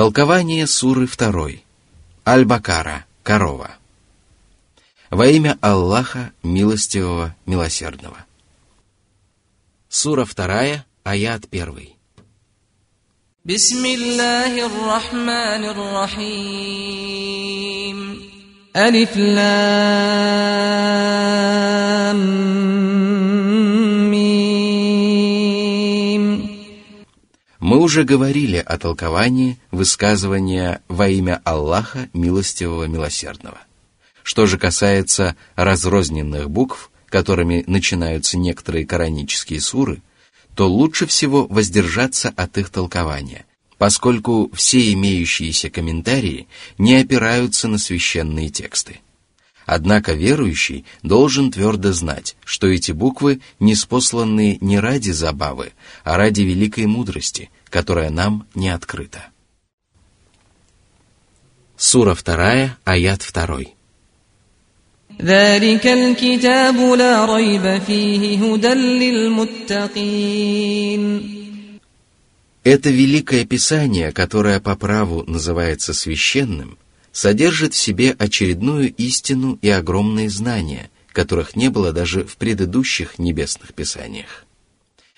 Толкование суры 2. Аль-Бакара, корова. Во имя Аллаха, милостивого, милосердного. Сура 2, аят 1. بسم الله الرحمن الرحيم ألف لام Мы уже говорили о толковании высказывания во имя Аллаха Милостивого Милосердного. Что же касается разрозненных букв, которыми начинаются некоторые коранические суры, то лучше всего воздержаться от их толкования, поскольку все имеющиеся комментарии не опираются на священные тексты. Однако верующий должен твердо знать, что эти буквы не спосланы не ради забавы, а ради великой мудрости, которая нам не открыта. Сура 2, аят 2. Это великое писание, которое по праву называется священным – содержит в себе очередную истину и огромные знания, которых не было даже в предыдущих небесных писаниях.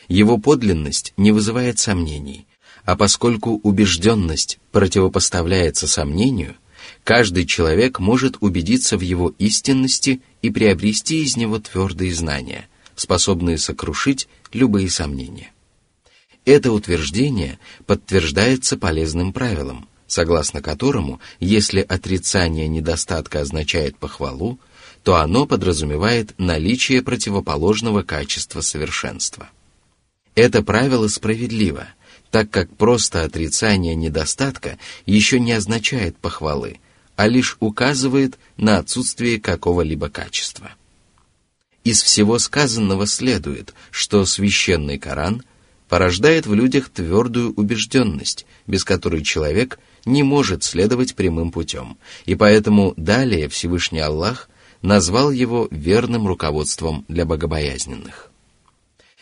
Его подлинность не вызывает сомнений, а поскольку убежденность противопоставляется сомнению, каждый человек может убедиться в его истинности и приобрести из него твердые знания, способные сокрушить любые сомнения. Это утверждение подтверждается полезным правилом – согласно которому, если отрицание недостатка означает похвалу, то оно подразумевает наличие противоположного качества совершенства. Это правило справедливо, так как просто отрицание недостатка еще не означает похвалы, а лишь указывает на отсутствие какого-либо качества. Из всего сказанного следует, что священный Коран порождает в людях твердую убежденность, без которой человек не может следовать прямым путем, и поэтому далее Всевышний Аллах назвал его верным руководством для богобоязненных.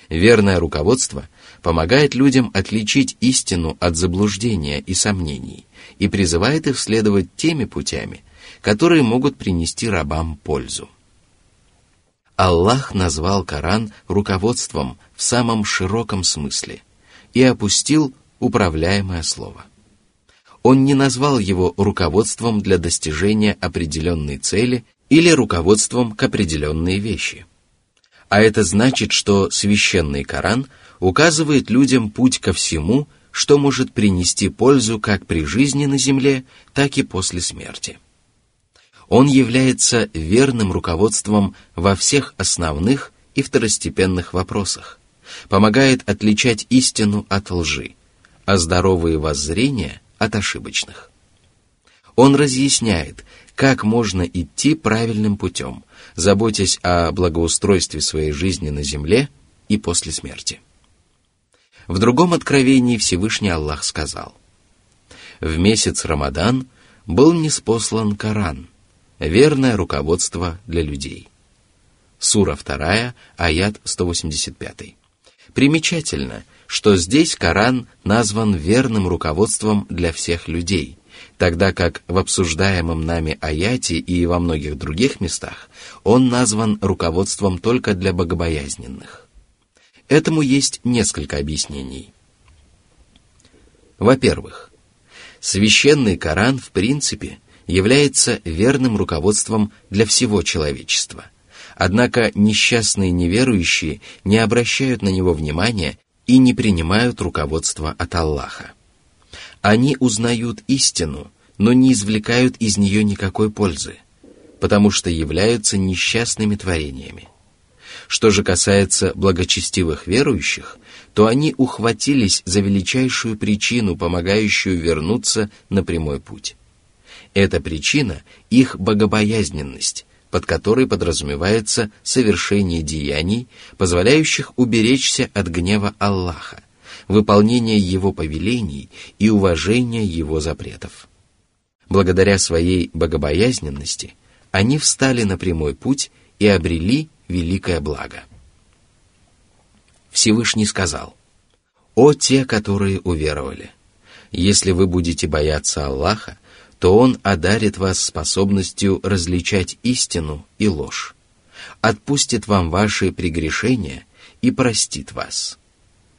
Верное руководство помогает людям отличить истину от заблуждения и сомнений и призывает их следовать теми путями, которые могут принести рабам пользу. Аллах назвал Коран руководством в самом широком смысле и опустил управляемое слово – он не назвал его руководством для достижения определенной цели или руководством к определенной вещи. А это значит, что священный Коран указывает людям путь ко всему, что может принести пользу как при жизни на земле, так и после смерти. Он является верным руководством во всех основных и второстепенных вопросах, помогает отличать истину от лжи, а здоровые воззрения от ошибочных. Он разъясняет, как можно идти правильным путем, заботясь о благоустройстве своей жизни на земле и после смерти. В другом откровении Всевышний Аллах сказал, «В месяц Рамадан был неспослан Коран, верное руководство для людей». Сура 2, аят 185. Примечательно – что здесь Коран назван верным руководством для всех людей, тогда как в обсуждаемом нами аяте и во многих других местах он назван руководством только для богобоязненных. Этому есть несколько объяснений. Во-первых, священный Коран в принципе является верным руководством для всего человечества. Однако несчастные неверующие не обращают на него внимания и не принимают руководство от Аллаха. Они узнают истину, но не извлекают из нее никакой пользы, потому что являются несчастными творениями. Что же касается благочестивых верующих, то они ухватились за величайшую причину, помогающую вернуться на прямой путь. Эта причина – их богобоязненность, под которой подразумевается совершение деяний, позволяющих уберечься от гнева Аллаха, выполнение Его повелений и уважение Его запретов. Благодаря своей богобоязненности они встали на прямой путь и обрели великое благо. Всевышний сказал, «О те, которые уверовали! Если вы будете бояться Аллаха, то Он одарит вас способностью различать истину и ложь, отпустит вам ваши прегрешения и простит вас.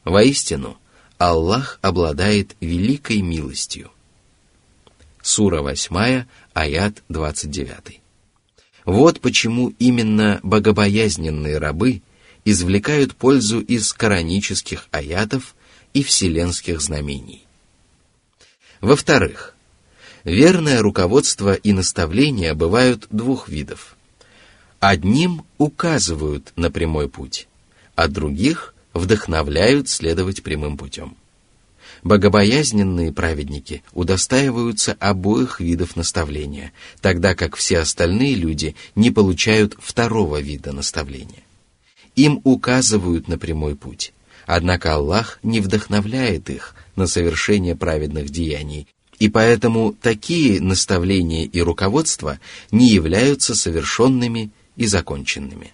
Воистину, Аллах обладает великой милостью. Сура 8, аят 29. Вот почему именно богобоязненные рабы извлекают пользу из коранических аятов и вселенских знамений. Во-вторых, верное руководство и наставления бывают двух видов. Одним указывают на прямой путь, а других вдохновляют следовать прямым путем. Богобоязненные праведники удостаиваются обоих видов наставления, тогда как все остальные люди не получают второго вида наставления. Им указывают на прямой путь, однако Аллах не вдохновляет их на совершение праведных деяний, и поэтому такие наставления и руководства не являются совершенными и законченными.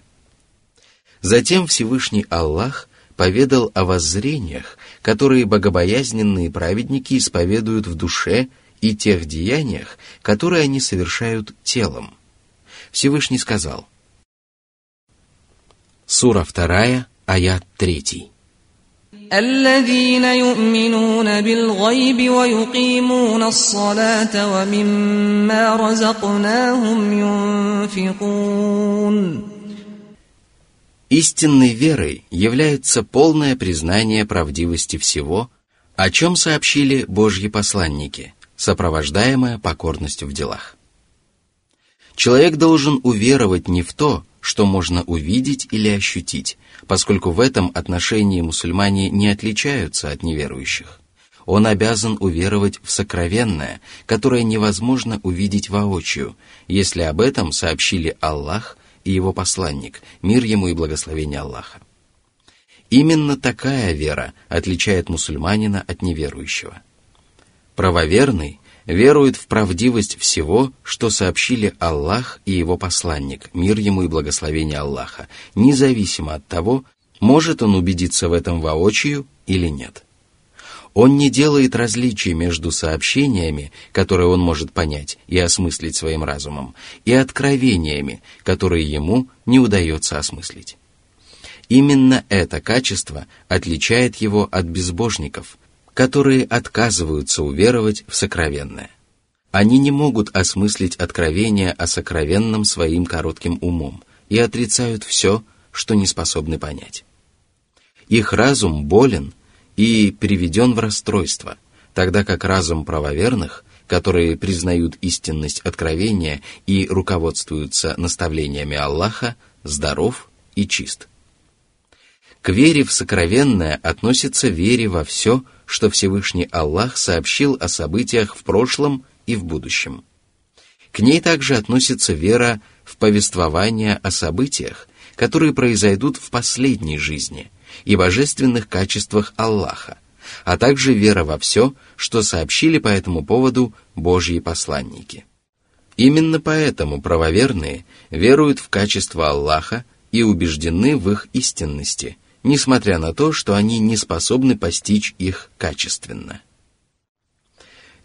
Затем Всевышний Аллах поведал о воззрениях, которые богобоязненные праведники исповедуют в душе и тех деяниях, которые они совершают телом. Всевышний сказал. Сура 2, аят 3. الذين يؤمنون بالغيب ويقيمون الصلاة ومما رزقناهم ينفقون Истинной верой является полное признание правдивости всего, о чем сообщили Божьи посланники, сопровождаемое покорностью в делах. Человек должен уверовать не в то, что можно увидеть или ощутить, поскольку в этом отношении мусульмане не отличаются от неверующих. Он обязан уверовать в сокровенное, которое невозможно увидеть воочию, если об этом сообщили Аллах и его посланник, мир ему и благословение Аллаха. Именно такая вера отличает мусульманина от неверующего. Правоверный верует в правдивость всего, что сообщили Аллах и его посланник, мир ему и благословение Аллаха, независимо от того, может он убедиться в этом воочию или нет. Он не делает различий между сообщениями, которые он может понять и осмыслить своим разумом, и откровениями, которые ему не удается осмыслить. Именно это качество отличает его от безбожников, которые отказываются уверовать в сокровенное. Они не могут осмыслить откровение о сокровенном своим коротким умом и отрицают все, что не способны понять. Их разум болен – и приведен в расстройство, тогда как разум правоверных, которые признают истинность откровения и руководствуются наставлениями Аллаха, здоров и чист. К вере в сокровенное относится вере во все, что Всевышний Аллах сообщил о событиях в прошлом и в будущем. К ней также относится вера в повествование о событиях, которые произойдут в последней жизни – и божественных качествах Аллаха, а также вера во все, что сообщили по этому поводу Божьи посланники. Именно поэтому правоверные веруют в качество Аллаха и убеждены в их истинности, несмотря на то, что они не способны постичь их качественно.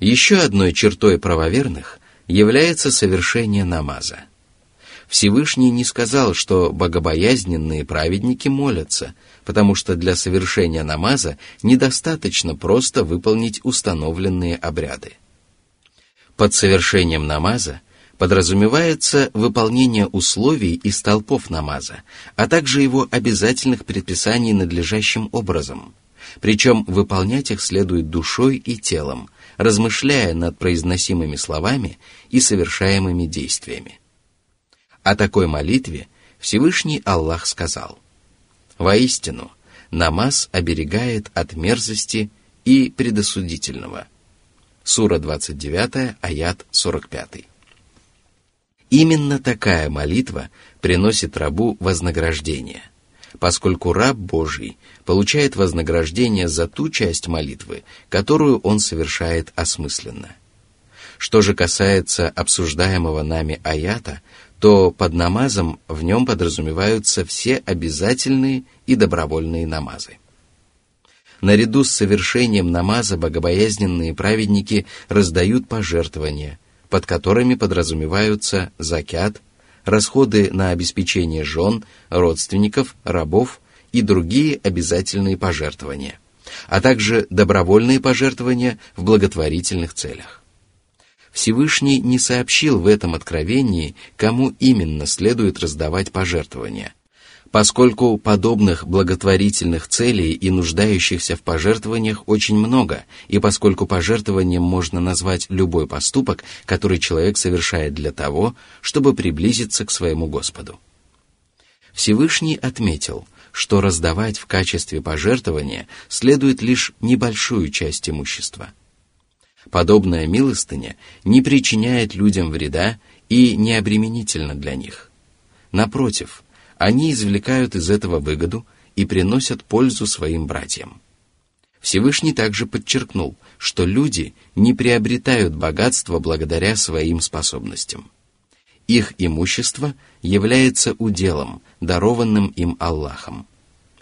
Еще одной чертой правоверных является совершение намаза. Всевышний не сказал, что богобоязненные праведники молятся, потому что для совершения намаза недостаточно просто выполнить установленные обряды. Под совершением намаза подразумевается выполнение условий и столпов намаза, а также его обязательных предписаний надлежащим образом. Причем выполнять их следует душой и телом, размышляя над произносимыми словами и совершаемыми действиями. О такой молитве Всевышний Аллах сказал – Воистину, намаз оберегает от мерзости и предосудительного. Сура 29, аят 45. Именно такая молитва приносит рабу вознаграждение, поскольку раб Божий получает вознаграждение за ту часть молитвы, которую он совершает осмысленно. Что же касается обсуждаемого нами аята, то под намазом в нем подразумеваются все обязательные и добровольные намазы. Наряду с совершением намаза богобоязненные праведники раздают пожертвования, под которыми подразумеваются закят, расходы на обеспечение жен, родственников, рабов и другие обязательные пожертвования, а также добровольные пожертвования в благотворительных целях. Всевышний не сообщил в этом откровении, кому именно следует раздавать пожертвования, Поскольку подобных благотворительных целей и нуждающихся в пожертвованиях очень много, и поскольку пожертвованием можно назвать любой поступок, который человек совершает для того, чтобы приблизиться к своему Господу. Всевышний отметил, что раздавать в качестве пожертвования следует лишь небольшую часть имущества. Подобная милостыня не причиняет людям вреда и не обременительна для них. Напротив – они извлекают из этого выгоду и приносят пользу своим братьям. Всевышний также подчеркнул, что люди не приобретают богатство благодаря своим способностям. Их имущество является уделом, дарованным им Аллахом.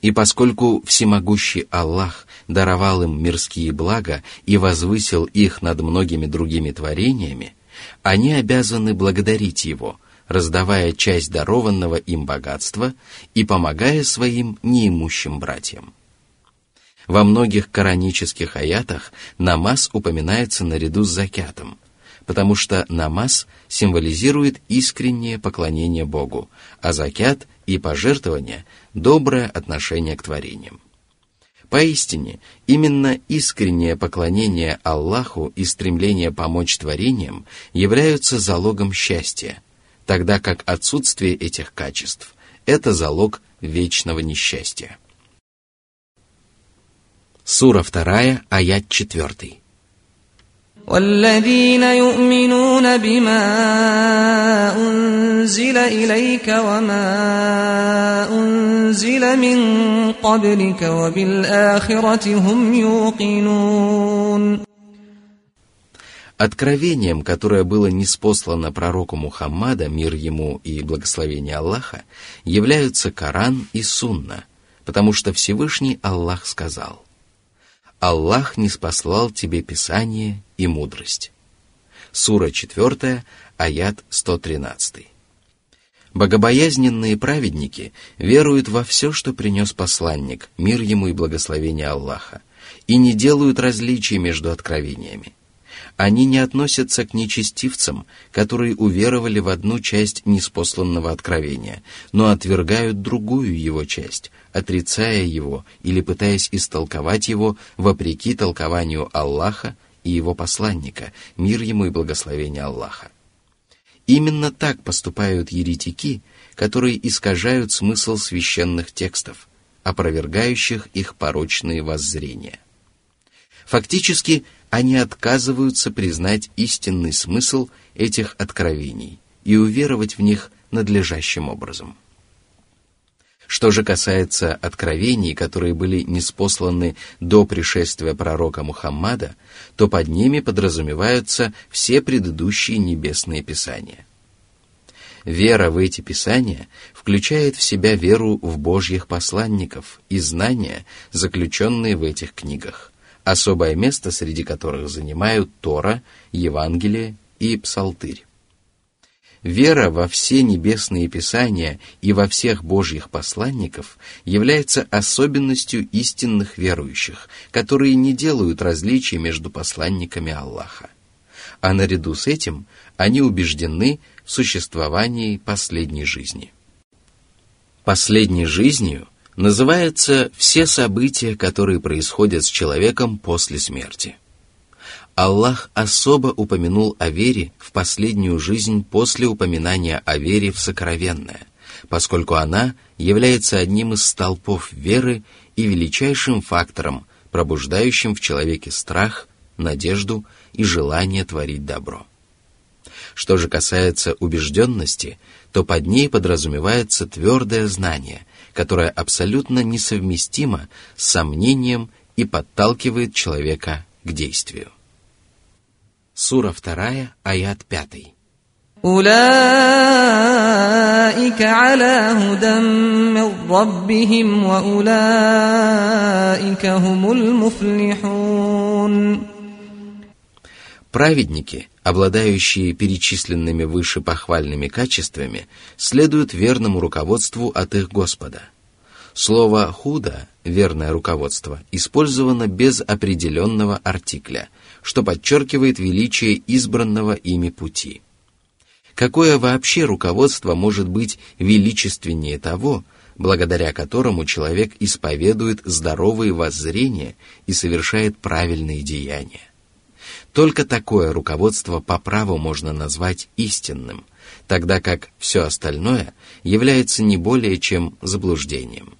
И поскольку всемогущий Аллах даровал им мирские блага и возвысил их над многими другими творениями, они обязаны благодарить Его – раздавая часть дарованного им богатства и помогая своим неимущим братьям. Во многих коранических аятах намаз упоминается наряду с закятом, потому что намаз символизирует искреннее поклонение Богу, а закят и пожертвование – доброе отношение к творениям. Поистине, именно искреннее поклонение Аллаху и стремление помочь творениям являются залогом счастья, тогда как отсутствие этих качеств – это залог вечного несчастья. Сура 2, аят 4. والذين يؤمنون بما أنزل إليك وما أنزل من قبلك وبالآخرة هم يوقنون Откровением, которое было неспослано пророку Мухаммада, мир ему и благословение Аллаха, являются Коран и Сунна, потому что Всевышний Аллах сказал «Аллах не спаслал тебе Писание и мудрость». Сура 4, аят 113. Богобоязненные праведники веруют во все, что принес посланник, мир ему и благословение Аллаха, и не делают различий между откровениями. Они не относятся к нечестивцам, которые уверовали в одну часть неспосланного откровения, но отвергают другую его часть, отрицая его или пытаясь истолковать его вопреки толкованию Аллаха и его посланника, мир ему и благословение Аллаха. Именно так поступают еретики, которые искажают смысл священных текстов, опровергающих их порочные воззрения. Фактически, они отказываются признать истинный смысл этих откровений и уверовать в них надлежащим образом. Что же касается откровений, которые были неспосланы до пришествия пророка Мухаммада, то под ними подразумеваются все предыдущие небесные писания. Вера в эти писания включает в себя веру в Божьих посланников и знания, заключенные в этих книгах – особое место среди которых занимают Тора, Евангелие и Псалтырь. Вера во все небесные писания и во всех Божьих посланников является особенностью истинных верующих, которые не делают различий между посланниками Аллаха. А наряду с этим они убеждены в существовании последней жизни. Последней жизнью – называются все события, которые происходят с человеком после смерти. Аллах особо упомянул о вере в последнюю жизнь после упоминания о вере в сокровенное, поскольку она является одним из столпов веры и величайшим фактором, пробуждающим в человеке страх, надежду и желание творить добро. Что же касается убежденности, то под ней подразумевается твердое знание – которая абсолютно несовместима с сомнением и подталкивает человека к действию. Сура 2, аят 5. أولئك على هدى من ربهم وأولئك هم المفلحون Праведники, обладающие перечисленными выше похвальными качествами, следуют верному руководству от их Господа. Слово «худо» — верное руководство — использовано без определенного артикля, что подчеркивает величие избранного ими пути. Какое вообще руководство может быть величественнее того, благодаря которому человек исповедует здоровые воззрения и совершает правильные деяния? Только такое руководство по праву можно назвать истинным, тогда как все остальное является не более чем заблуждением.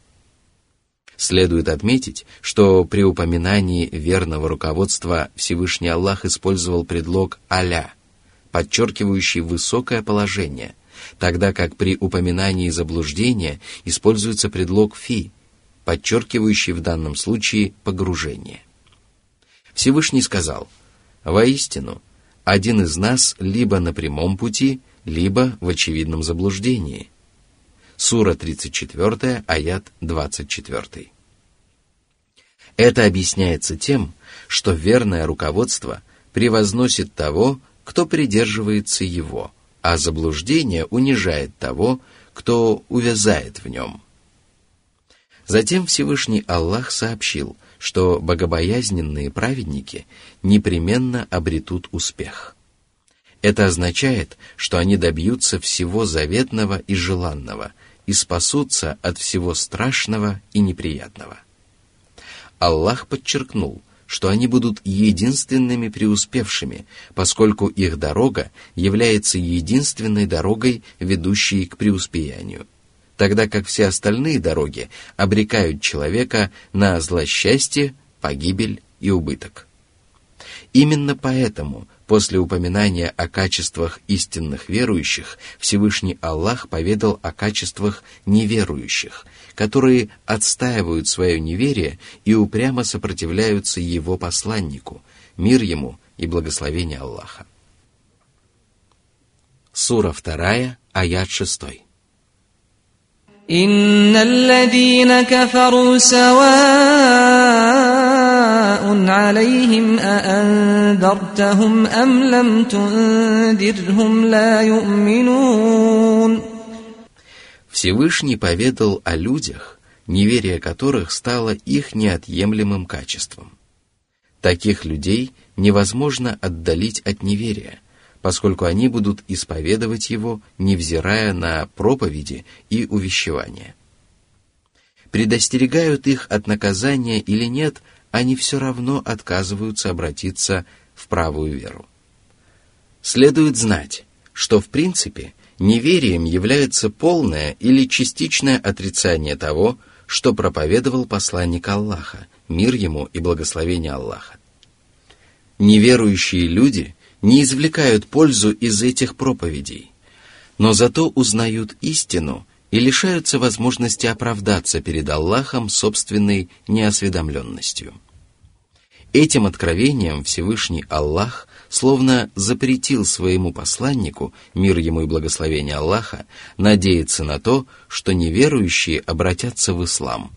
Следует отметить, что при упоминании верного руководства Всевышний Аллах использовал предлог «аля», подчеркивающий высокое положение, тогда как при упоминании заблуждения используется предлог «фи», подчеркивающий в данном случае погружение. Всевышний сказал – Воистину, один из нас либо на прямом пути, либо в очевидном заблуждении. Сура 34, аят 24. Это объясняется тем, что верное руководство превозносит того, кто придерживается его, а заблуждение унижает того, кто увязает в нем. Затем Всевышний Аллах сообщил, что богобоязненные праведники непременно обретут успех. Это означает, что они добьются всего заветного и желанного и спасутся от всего страшного и неприятного. Аллах подчеркнул, что они будут единственными преуспевшими, поскольку их дорога является единственной дорогой, ведущей к преуспеянию – тогда как все остальные дороги обрекают человека на злосчастье, погибель и убыток. Именно поэтому после упоминания о качествах истинных верующих Всевышний Аллах поведал о качествах неверующих, которые отстаивают свое неверие и упрямо сопротивляются его посланнику, мир ему и благословение Аллаха. Сура 2, аят 6. إن الذين كفروا سواء عليهم أأنذرتهم أم لم تنذرهم لا يؤمنون Всевышний поведал о людях, неверие которых стало их неотъемлемым качеством. Таких людей невозможно отдалить от неверия – поскольку они будут исповедовать его, невзирая на проповеди и увещевания. Предостерегают их от наказания или нет, они все равно отказываются обратиться в правую веру. Следует знать, что в принципе неверием является полное или частичное отрицание того, что проповедовал посланник Аллаха, мир ему и благословение Аллаха. Неверующие люди не извлекают пользу из этих проповедей, но зато узнают истину и лишаются возможности оправдаться перед Аллахом собственной неосведомленностью. Этим откровением Всевышний Аллах словно запретил своему посланнику, мир ему и благословение Аллаха, надеяться на то, что неверующие обратятся в ислам,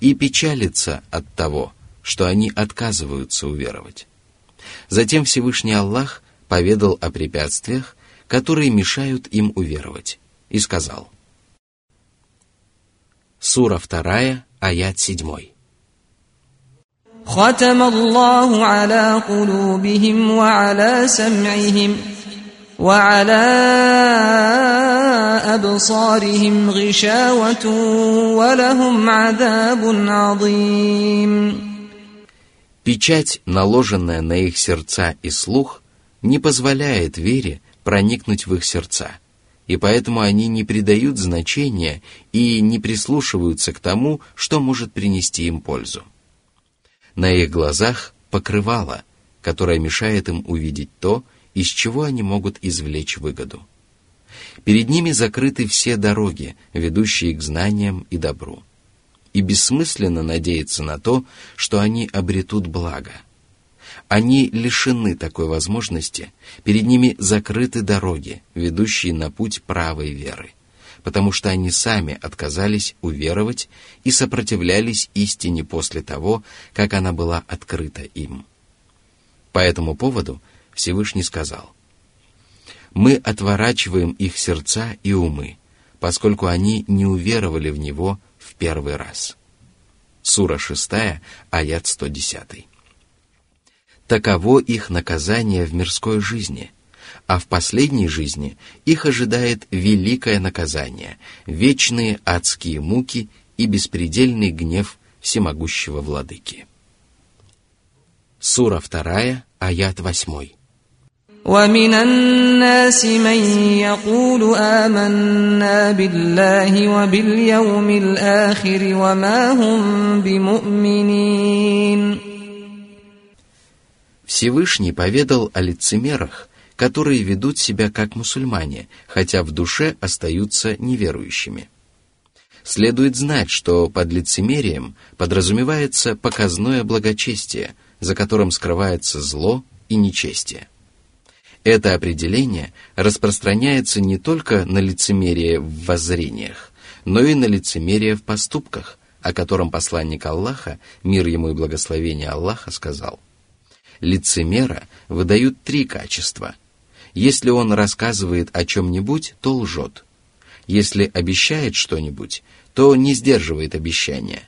и печалиться от того, что они отказываются уверовать. Затем Всевышний Аллах поведал о препятствиях, которые мешают им уверовать, и сказал. Сура 2, аят 7. ختم الله على قلوبهم وعلى سمعهم وعلى أبصارهم غشاوة ولهم عذاب عظيم Печать, наложенная на их сердца и слух, не позволяет вере проникнуть в их сердца, и поэтому они не придают значения и не прислушиваются к тому, что может принести им пользу. На их глазах покрывало, которое мешает им увидеть то, из чего они могут извлечь выгоду. Перед ними закрыты все дороги, ведущие к знаниям и добру. И бессмысленно надеяться на то, что они обретут благо – они лишены такой возможности, перед ними закрыты дороги, ведущие на путь правой веры. потому что они сами отказались уверовать и сопротивлялись истине после того, как она была открыта им. По этому поводу Всевышний сказал, «Мы отворачиваем их сердца и умы, поскольку они не уверовали в Него в первый раз». Сура 6, аят 110. Таково их наказание в мирской жизни – а в последней жизни их ожидает великое наказание, вечные адские муки и беспредельный гнев всемогущего владыки. Сура 2, аят 8. ومن الناس من يقول آمنا بالله وباليوم الآخر وما هم بمؤمنين Всевышний поведал о лицемерах, которые ведут себя как мусульмане, хотя в душе остаются неверующими. Следует знать, что под лицемерием подразумевается показное благочестие, за которым скрывается зло и нечестие. Это определение распространяется не только на лицемерие в воззрениях, но и на лицемерие в поступках, о котором посланник Аллаха, мир ему и благословение Аллаха, сказал. Лицемера выдают три качества – если он рассказывает о чем-нибудь, то лжет. Если обещает что-нибудь, то не сдерживает обещания.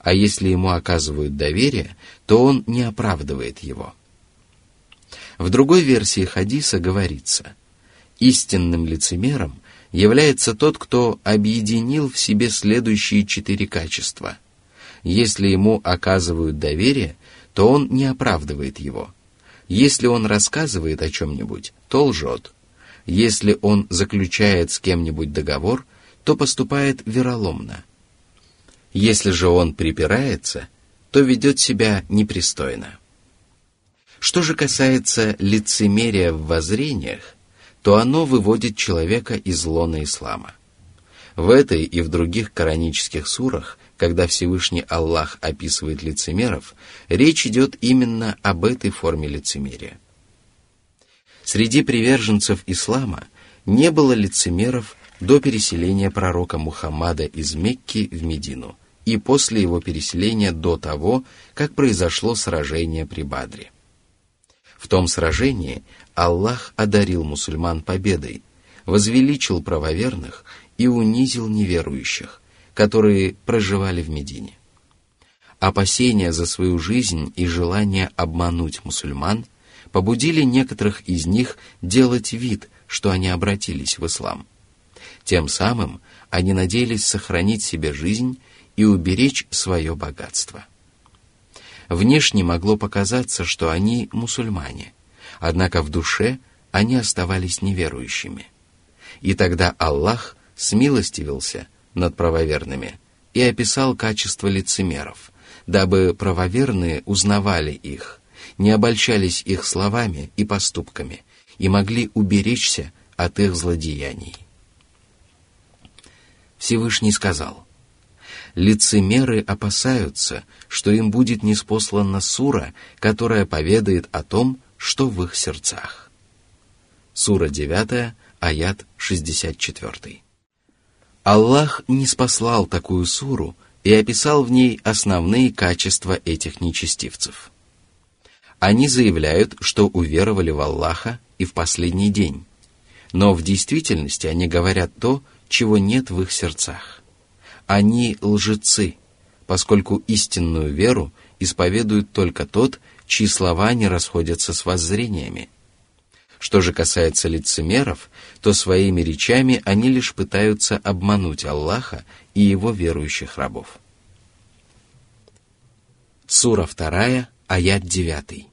А если ему оказывают доверие, то он не оправдывает его. В другой версии хадиса говорится, истинным лицемером является тот, кто объединил в себе следующие четыре качества. Если ему оказывают доверие, то он не оправдывает его – если он рассказывает о чем-нибудь, то лжет. Если он заключает с кем-нибудь договор, то поступает вероломно. Если же он припирается, то ведет себя непристойно. Что же касается лицемерия в воззрениях, то оно выводит человека из лона ислама. В этой и в других коранических сурах когда Всевышний Аллах описывает лицемеров, речь идет именно об этой форме лицемерия. Среди приверженцев ислама не было лицемеров до переселения пророка Мухаммада из Мекки в Медину и после его переселения до того, как произошло сражение при Бадре. В том сражении Аллах одарил мусульман победой, возвеличил правоверных и унизил неверующих – которые проживали в Медине. Опасения за свою жизнь и желание обмануть мусульман побудили некоторых из них делать вид, что они обратились в ислам. Тем самым они надеялись сохранить себе жизнь и уберечь свое богатство. Внешне могло показаться, что они мусульмане, однако в душе они оставались неверующими. И тогда Аллах смилостивился – над правоверными и описал качество лицемеров, дабы правоверные узнавали их, не обольщались их словами и поступками и могли уберечься от их злодеяний. Всевышний сказал, «Лицемеры опасаются, что им будет неспослана сура, которая поведает о том, что в их сердцах». Сура 9, аят 64. Аллах не спаслал такую суру и описал в ней основные качества этих нечестивцев. Они заявляют, что уверовали в Аллаха и в последний день, но в действительности они говорят то, чего нет в их сердцах. Они лжецы, поскольку истинную веру исповедует только тот, чьи слова не расходятся с воззрениями – что же касается лицемеров, то своими речами они лишь пытаются обмануть Аллаха и его верующих рабов. Сура 2, аят 9.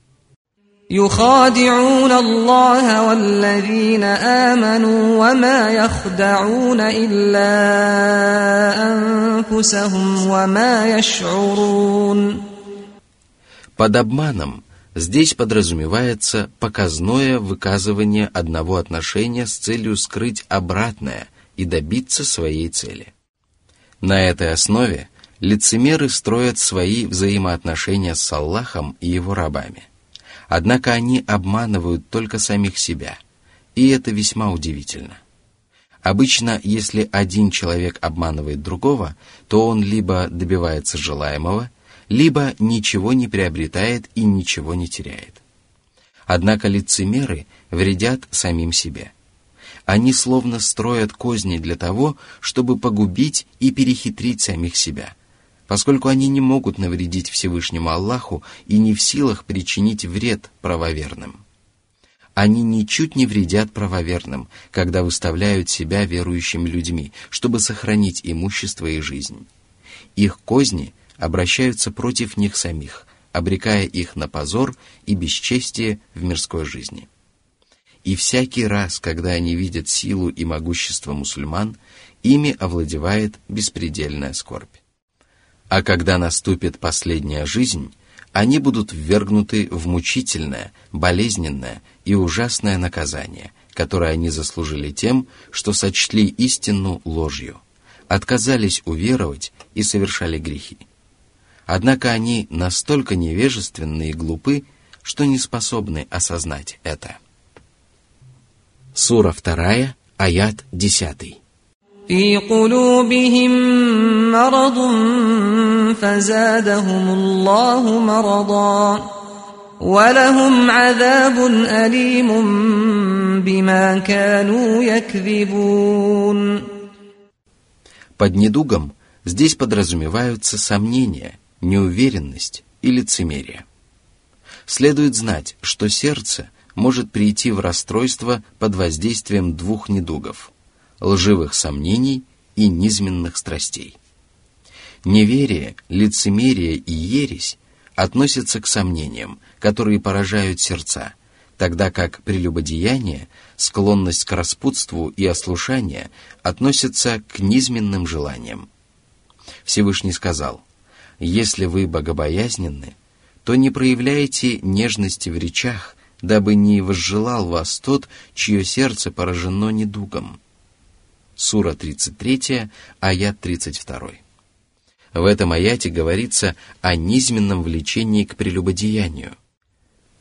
يخادعون الله والذين آمنوا وما يخدعون إلا أنفسهم وما يشعرون Под обманом Здесь подразумевается показное выказывание одного отношения с целью скрыть обратное и добиться своей цели. На этой основе лицемеры строят свои взаимоотношения с Аллахом и его рабами. Однако они обманывают только самих себя, и это весьма удивительно. Обычно, если один человек обманывает другого, то он либо добивается желаемого, либо ничего не приобретает и ничего не теряет. Однако лицемеры вредят самим себе. Они словно строят козни для того, чтобы погубить и перехитрить самих себя, поскольку они не могут навредить Всевышнему Аллаху и не в силах причинить вред правоверным они ничуть не вредят правоверным, когда выставляют себя верующими людьми, чтобы сохранить имущество и жизнь. Их козни обращаются против них самих, обрекая их на позор и бесчестие в мирской жизни. И всякий раз, когда они видят силу и могущество мусульман, ими овладевает беспредельная скорбь. А когда наступит последняя жизнь, они будут ввергнуты в мучительное, болезненное и ужасное наказание, которое они заслужили тем, что сочли истину ложью, отказались уверовать и совершали грехи. Однако они настолько невежественны и глупы, что не способны осознать это. Сура 2, аят 10. في قلوبهم مرض فزادهم الله مرضا ولهم عذاب أليم بما كانوا يكذبون Под недугом здесь подразумеваются сомнения, неуверенность и лицемерие. Следует знать, что сердце может прийти в расстройство под воздействием двух недугов – – лживых сомнений и низменных страстей. Неверие, лицемерие и ересь относятся к сомнениям, которые поражают сердца, тогда как прелюбодеяние, склонность к распутству и ослушание относятся к низменным желаниям. Всевышний сказал, «Если вы богобоязненны, то не проявляйте нежности в речах, дабы не возжелал вас тот, чье сердце поражено недугом» сура 33, аят 32. В этом аяте говорится о низменном влечении к прелюбодеянию.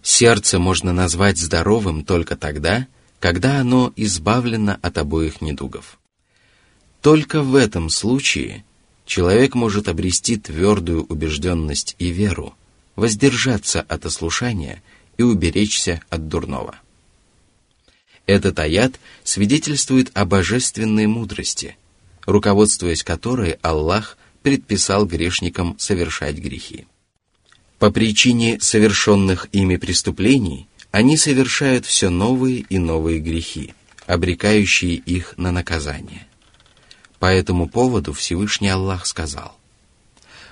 Сердце можно назвать здоровым только тогда, когда оно избавлено от обоих недугов. Только в этом случае человек может обрести твердую убежденность и веру, воздержаться от ослушания и уберечься от дурного. Этот аят свидетельствует о божественной мудрости, руководствуясь которой Аллах предписал грешникам совершать грехи. По причине совершенных ими преступлений они совершают все новые и новые грехи, обрекающие их на наказание. По этому поводу Всевышний Аллах сказал,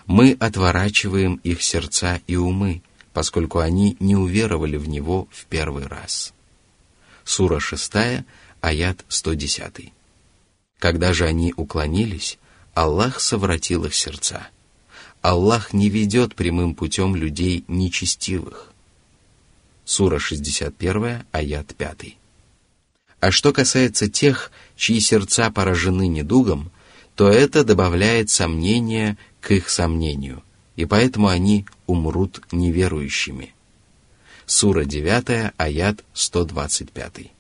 «Мы отворачиваем их сердца и умы, поскольку они не уверовали в Него в первый раз» сура 6, аят 110. Когда же они уклонились, Аллах совратил их сердца. Аллах не ведет прямым путем людей нечестивых. Сура 61, аят 5. А что касается тех, чьи сердца поражены недугом, то это добавляет сомнения к их сомнению, и поэтому они умрут неверующими. Сура 9, аят 125.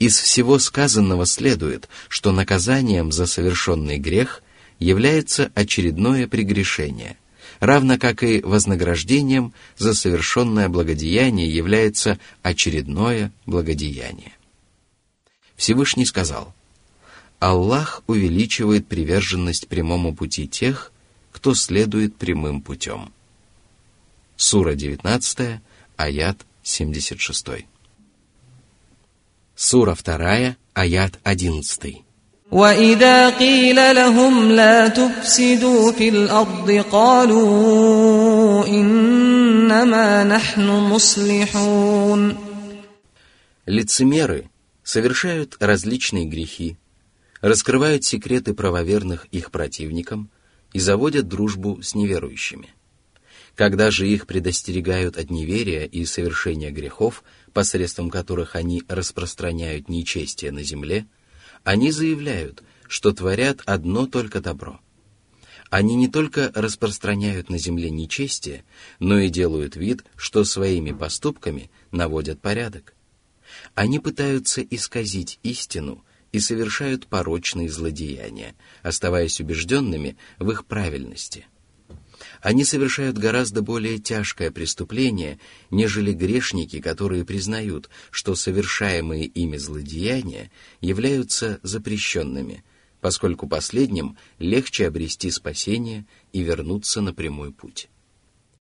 Из всего сказанного следует, что наказанием за совершенный грех является очередное прегрешение, равно как и вознаграждением за совершенное благодеяние является очередное благодеяние. Всевышний сказал, Аллах увеличивает приверженность прямому пути тех, кто следует прямым путем. Сура 19, аят 76. Сура 2, аят 11. وإذا قيل لهم لا تفسدوا في الأرض قالوا إنما نحن مصلحون Лицемеры совершают различные грехи, раскрывают секреты правоверных их противникам и заводят дружбу с неверующими – когда же их предостерегают от неверия и совершения грехов, посредством которых они распространяют нечестие на земле, они заявляют, что творят одно только добро. Они не только распространяют на земле нечестие, но и делают вид, что своими поступками наводят порядок. Они пытаются исказить истину и совершают порочные злодеяния, оставаясь убежденными в их правильности. Они совершают гораздо более тяжкое преступление, нежели грешники, которые признают, что совершаемые ими злодеяния являются запрещенными, поскольку последним легче обрести спасение и вернуться на прямой путь.